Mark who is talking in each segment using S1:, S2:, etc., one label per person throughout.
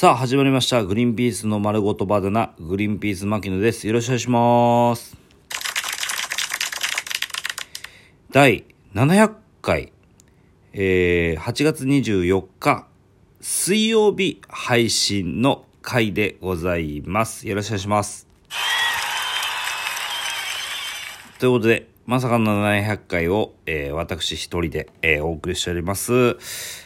S1: さあ、始まりました。グリーンピースの丸ごとバナナ、グリーンピース牧野です。よろしくお願いします。第700回、えー、8月24日、水曜日配信の回でございます。よろしくお願いします。ということで、まさかの700回を、えー私一人で、えーお送りしております。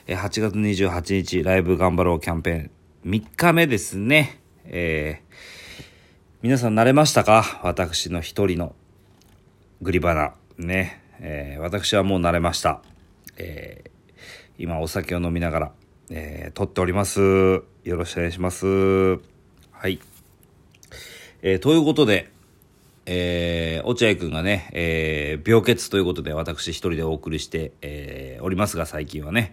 S1: えー8月28日、ライブ頑張ろうキャンペーン、3日目ですね。えー皆さん慣れましたか？私の一人のグリバナ。ね。えー私はもう慣れました。えー今お酒を飲みながら、えー撮っております。よろしくお願いします。はい。えーということで、えー、落合くんがね、えー病欠ということで私一人でお送りして、えーおりますが、最近はね。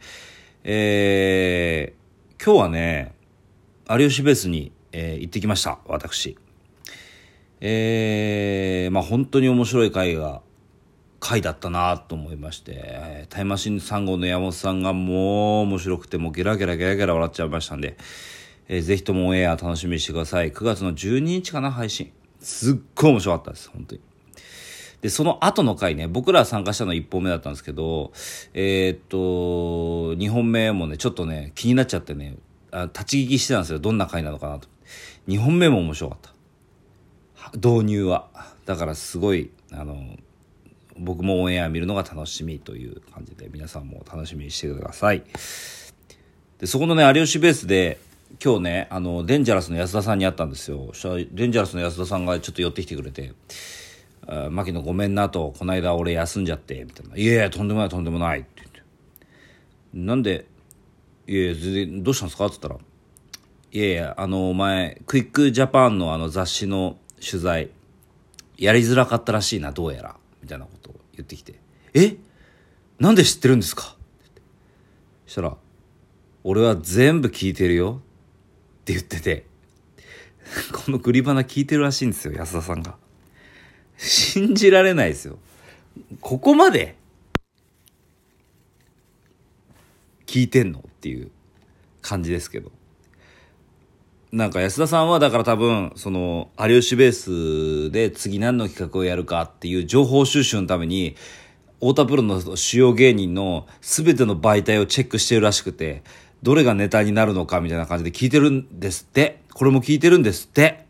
S1: えー今日はね、有吉ベースに、えー行ってきました、私。えーまあ本当に面白い回が、回だったなと思いまして、えタイムマシン3号の山本さんがもう面白くて、もうゲラゲラゲラゲラ笑っちゃいましたんで、えーぜひともオンエア楽しみにしてください。9月の12日かな、配信。すっごい面白かったです、本当に。で、その後の回ね、僕ら参加したの1本目だったんですけど、えーっと、2本目もね、ちょっとね、気になっちゃってね、立ち聞きしてたんですよ。どんな回なのかなと。2本目も面白かった。導入は。だからすごい、あの、僕もオンエア見るのが楽しみという感じで、皆さんも楽しみにしてください。で、そこのね、有吉ベースで、今日ね、あの、デンジャラスの安田さんに会ったんですよ。し、デンジャラスの安田さんがちょっと寄ってきてくれて、あ牧野ごめんなと、この間俺休んじゃって、みたいな。いやいや、とんでもない、とんでもない、って言って。なんで、いやいや、全然、どうしたんですか？って言ったら、いやいや、あの、お前、クイックジャパンのあの雑誌の取材、やりづらかったらしいな、どうやら、みたいなことを言ってきて、え？なんで知ってるんですか？って。そしたら、俺は全部聞いてるよって言ってて、このグリバナ聞いてるらしいんですよ、安田さんが。信じられないですよ。ここまで聞いてんの？っていう感じですけど。なんか安田さんはだから多分、その、有吉ベースで次何の企画をやるかっていう情報収集のために、太田プロの主要芸人の全ての媒体をチェックしてるらしくて、どれがネタになるのかみたいな感じで聞いてるんですって。これも聞いてるんですって。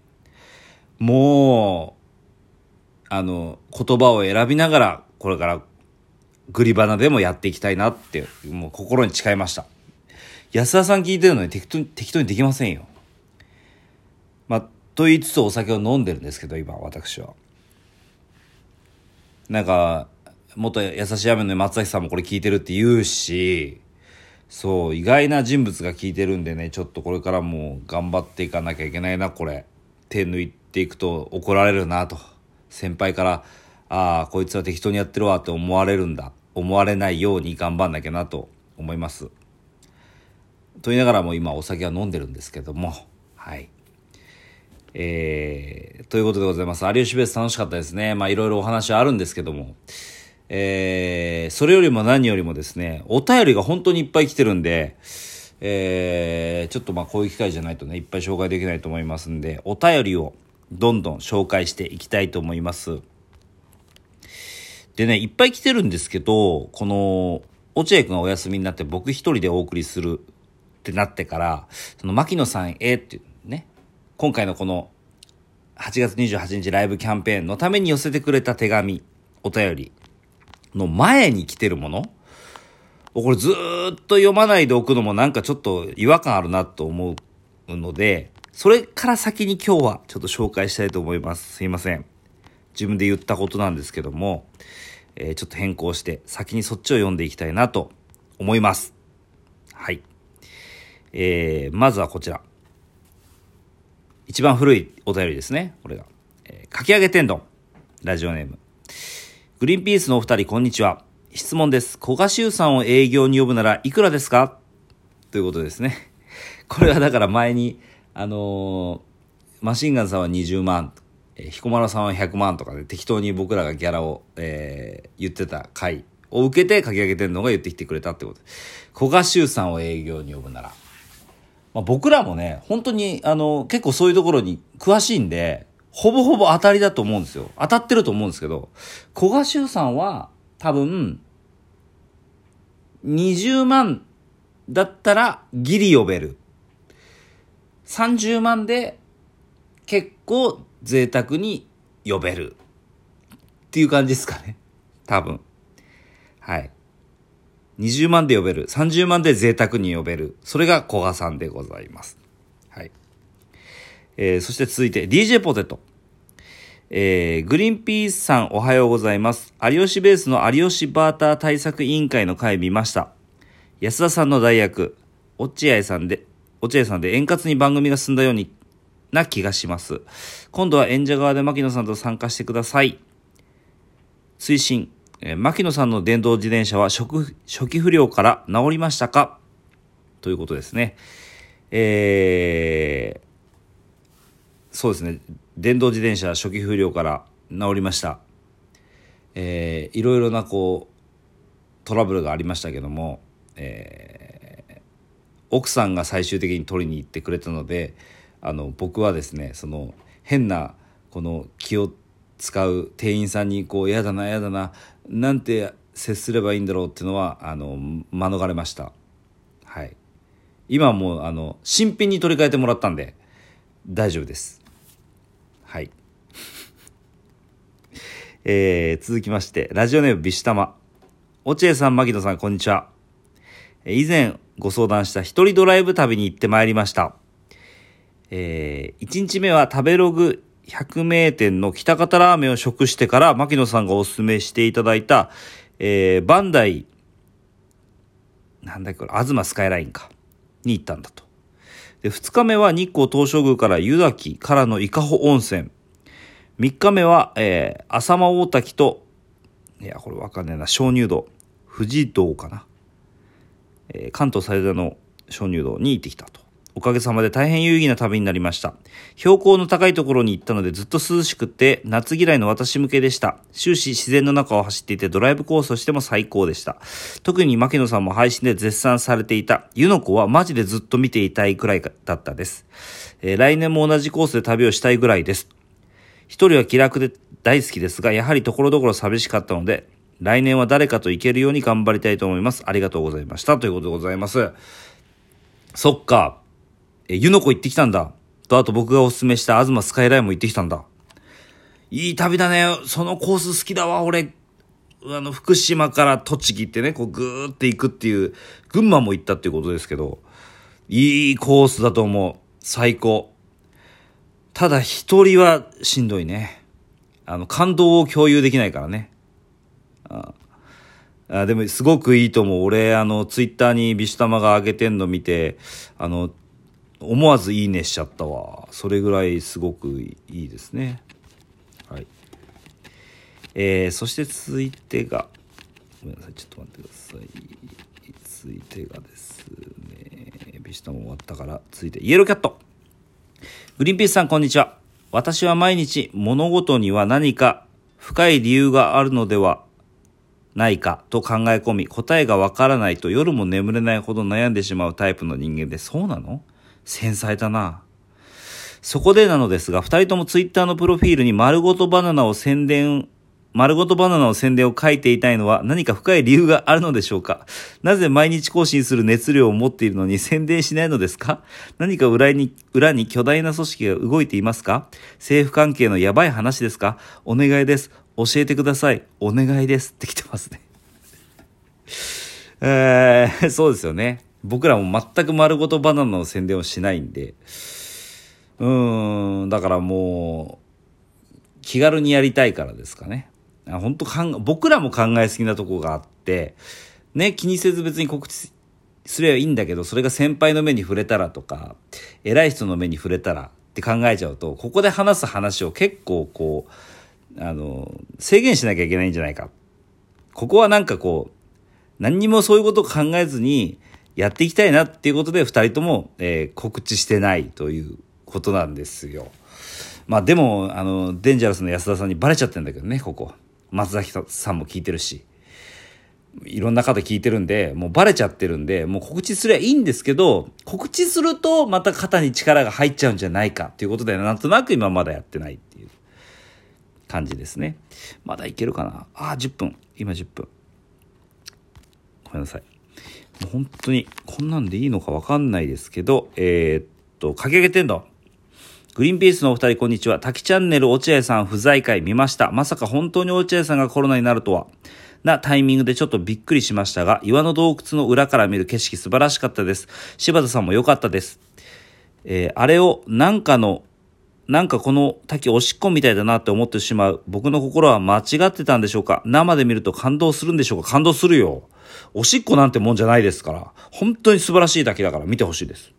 S1: もう、あの、言葉を選びながら、これからグリバナでもやっていきたいなって、もう心に誓いました。安田さん聞いてるのに適当に、適当にできませんよ。まあ、と言いつつお酒を飲んでるんですけど、今、私は。なんか、元優しい雨の松崎さんもこれ聞いてるって言うし、そう、意外な人物が聞いてるんでね、ちょっとこれからも頑張っていかなきゃいけないな、これ。手抜いていくと怒られるな、と。先輩から、ああ、こいつは適当にやってるわって思われるんだ。思われないように頑張んなきゃなと思います。と言いながらも今お酒は飲んでるんですけども、はい。えー、ということでございます。有吉ベース楽しかったですね。まあいろいろお話はあるんですけども、えー、それよりも何よりもですね、お便りが本当にいっぱい来てるんで、えー、ちょっとまあこういう機会じゃないとね、いっぱい紹介できないと思いますんで、お便りをどんどん紹介していきたいと思います。でね、いっぱい来てるんですけど、この、落合くんがお休みになって僕一人でお送りするってなってから、その牧野さんへっていうね、今回のこの8月28日ライブキャンペーンのために寄せてくれた手紙、お便りの前に来てるものこれずっと読まないでおくのもなんかちょっと違和感あるなと思うので、それから先に今日はちょっと紹介したいと思います。すいません。自分で言ったことなんですけども、えーちょっと変更して先にそっちを読んでいきたいなと思います。はい。えー、まずはこちら。一番古いお便りですね。これが。えーかき揚げ天丼。ラジオネーム。グリーンピースのお二人、こんにちは。質問です。古賀修さんを営業に呼ぶならいくらですか？ということですね。これはだから前に、あのーマシンガンさんは20万、えー彦摩呂さんは100万とかで適当に僕らがギャラを、えー言ってた回を受けて書き上げてるのが言ってきてくれたってこと。古賀修さんを営業に呼ぶなら。まあ、僕らもね、本当に、あの、結構そういうところに詳しいんで、ほぼほぼ当たりだと思うんですよ。当たってると思うんですけど、古賀修さんは、多分、20万だったらギリ呼べる。30万で結構贅沢に呼べる。っていう感じですかね。多分。はい。20万で呼べる。30万で贅沢に呼べる。それが古賀さんでございます。はい。えー、そして続いて DJ ポテト。えー、グリーンピースさんおはようございます。有吉ベースの有吉バーター対策委員会の会見ました。安田さんの代役、落合さんで、落合さんで円滑に番組が進んだようにな気がします。今度は演者側で牧野さんと参加してください。推進、えー、牧野さんの電動自転車は初初期不良から治りましたか？ということですね。えー、そうですね。電動自転車初期不良から治りました。えー、いろいろなこうトラブルがありましたけども、えー、奥さんが最終的に取りに行ってくれたのであの僕はですねその変なこの気を使う店員さんにこう嫌だな嫌だななんて接すればいいんだろうっていうのはあの免れましたはい今もうあの新品に取り替えてもらったんで大丈夫ですはい。えー、続きまして、ラジオネームビシュタマ。落合さん、牧野さん、こんにちは。以前ご相談した一人ドライブ旅に行ってまいりました。えー、1日目は食べログ百名店の北方ラーメンを食してから、牧野さんがお勧めしていただいた、えー、バンダイ、なんだっけこれ、東スカイラインか、に行ったんだと。で、2日目は日光東照宮から湯滝からの伊香保温泉。3日目は、えー、浅間大滝と、いや、これわかんないな、鍾乳洞。富士洞かな。えー、関東最大の鍾乳洞に行ってきたと。おかげさまで大変有意義な旅になりました。標高の高いところに行ったのでずっと涼しくて夏嫌いの私向けでした。終始自然の中を走っていてドライブコースとしても最高でした。特に牧野さんも配信で絶賛されていた湯の子はマジでずっと見ていたいくらいだったです。えー、来年も同じコースで旅をしたいぐらいです。一人は気楽で大好きですが、やはりところどころ寂しかったので、来年は誰かと行けるように頑張りたいと思います。ありがとうございました。ということでございます。そっか。え、湯の湖行ってきたんだ。と、あと僕がおすすめした東スカイラインも行ってきたんだ。いい旅だね。そのコース好きだわ、俺。あの、福島から栃木ってね、こうぐーって行くっていう、群馬も行ったっていうことですけど、いいコースだと思う。最高。ただ一人はしんどいね。あの、感動を共有できないからね。ああでも、すごくいいと思う。俺、あの、ツイッターにビシュタマが上げてんの見て、あの、思わずいいねしちゃったわ。それぐらいすごくいいですね。はい。えー、そして続いてがごめんなさい。ちょっと待ってください。続いてがですねビシタも終わったから続いてイエローキャット。グリーンピースさんこんにちは。私は毎日物事には何か深い理由があるのではないかと考え込み答えがわからないと夜も眠れないほど悩んでしまうタイプの人間でそうなの？繊細だな。そこでなのですが、二人ともツイッターのプロフィールに丸ごとバナナを宣伝、丸ごとバナナの宣伝を書いていたいのは何か深い理由があるのでしょうかなぜ毎日更新する熱量を持っているのに宣伝しないのですか何か裏に、裏に巨大な組織が動いていますか政府関係のやばい話ですかお願いです。教えてください。お願いです。って来てますね。えー、そうですよね。僕らも全く丸ごとバナナの宣伝をしないんで、うーん、だからもう、気軽にやりたいからですかね。本当かん、僕らも考えすぎなとこがあって、ね、気にせず別に告知すればいいんだけど、それが先輩の目に触れたらとか、偉い人の目に触れたらって考えちゃうと、ここで話す話を結構こう、あの、制限しなきゃいけないんじゃないか。ここはなんかこう、何にもそういうことを考えずに、やっていきたいなっていうことで2人とも、えー、告知してないということなんですよ。まあでも、あの、デンジャラスの安田さんにバレちゃってんだけどね、ここ。松崎さんも聞いてるし。いろんな方聞いてるんで、もうバレちゃってるんで、もう告知すりゃいいんですけど、告知するとまた肩に力が入っちゃうんじゃないかっていうことで、なんとなく今まだやってないっていう感じですね。まだいけるかな？ああ、10分。今10分。ごめんなさい。もう本当に、こんなんでいいのかわかんないですけど、えー、っと、かき上げてんの。グリーンピースのお二人、こんにちは。滝チャンネル落合さん不在会見ました。まさか本当に落合さんがコロナになるとは。なタイミングでちょっとびっくりしましたが、岩の洞窟の裏から見る景色素晴らしかったです。柴田さんも良かったです。えー、あれをなんかの、なんかこの滝おしっこみたいだなって思ってしまう。僕の心は間違ってたんでしょうか生で見ると感動するんでしょうか感動するよ。おしっこなんてもんじゃないですから。本当に素晴らしい滝だから見てほしいです。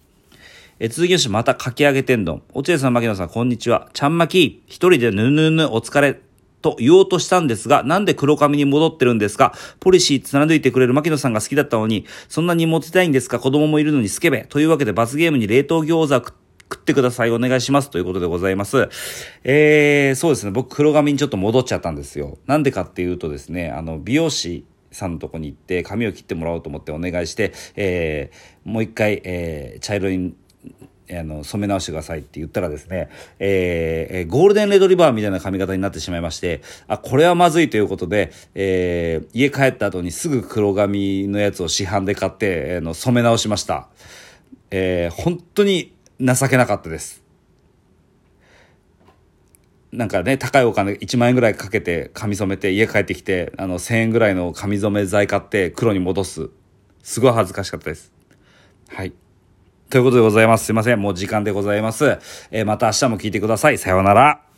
S1: え続きましてまた書き上げ天丼。落合さん、牧野さん、こんにちは。ちゃんまき、一人でぬぬぬお疲れ。と言おうとしたんですが、なんで黒髪に戻ってるんですか？ポリシー貫いてくれる牧野さんが好きだったのに、そんなにモテたいんですか？子供もいるのにスケベ。というわけで罰ゲームに冷凍餃子食ってください。お願いします。ということでございます。えー、そうですね。僕黒髪にちょっと戻っちゃったんですよ。なんでかっていうとですね、あの、美容師、さんのとこに行って髪を切ってもらおうと思ってお願いして、えー、もう一回、えー、茶色にあの染め直してくださいって言ったらですね、えー、ゴールデンレトリバーみたいな髪型になってしまいまして、あ、これはまずいということで、えー、家帰った後にすぐ黒髪のやつを市販で買って、えー、の染め直しました。えー、本当に情けなかったです。なんかね、高いお金1万円ぐらいかけて髪染めて家帰ってきて、あの1000円ぐらいの髪染め剤買って黒に戻す。すごい恥ずかしかったです。はい。ということでございます。すいません。もう時間でございます。えー、また明日も聞いてください。さようなら。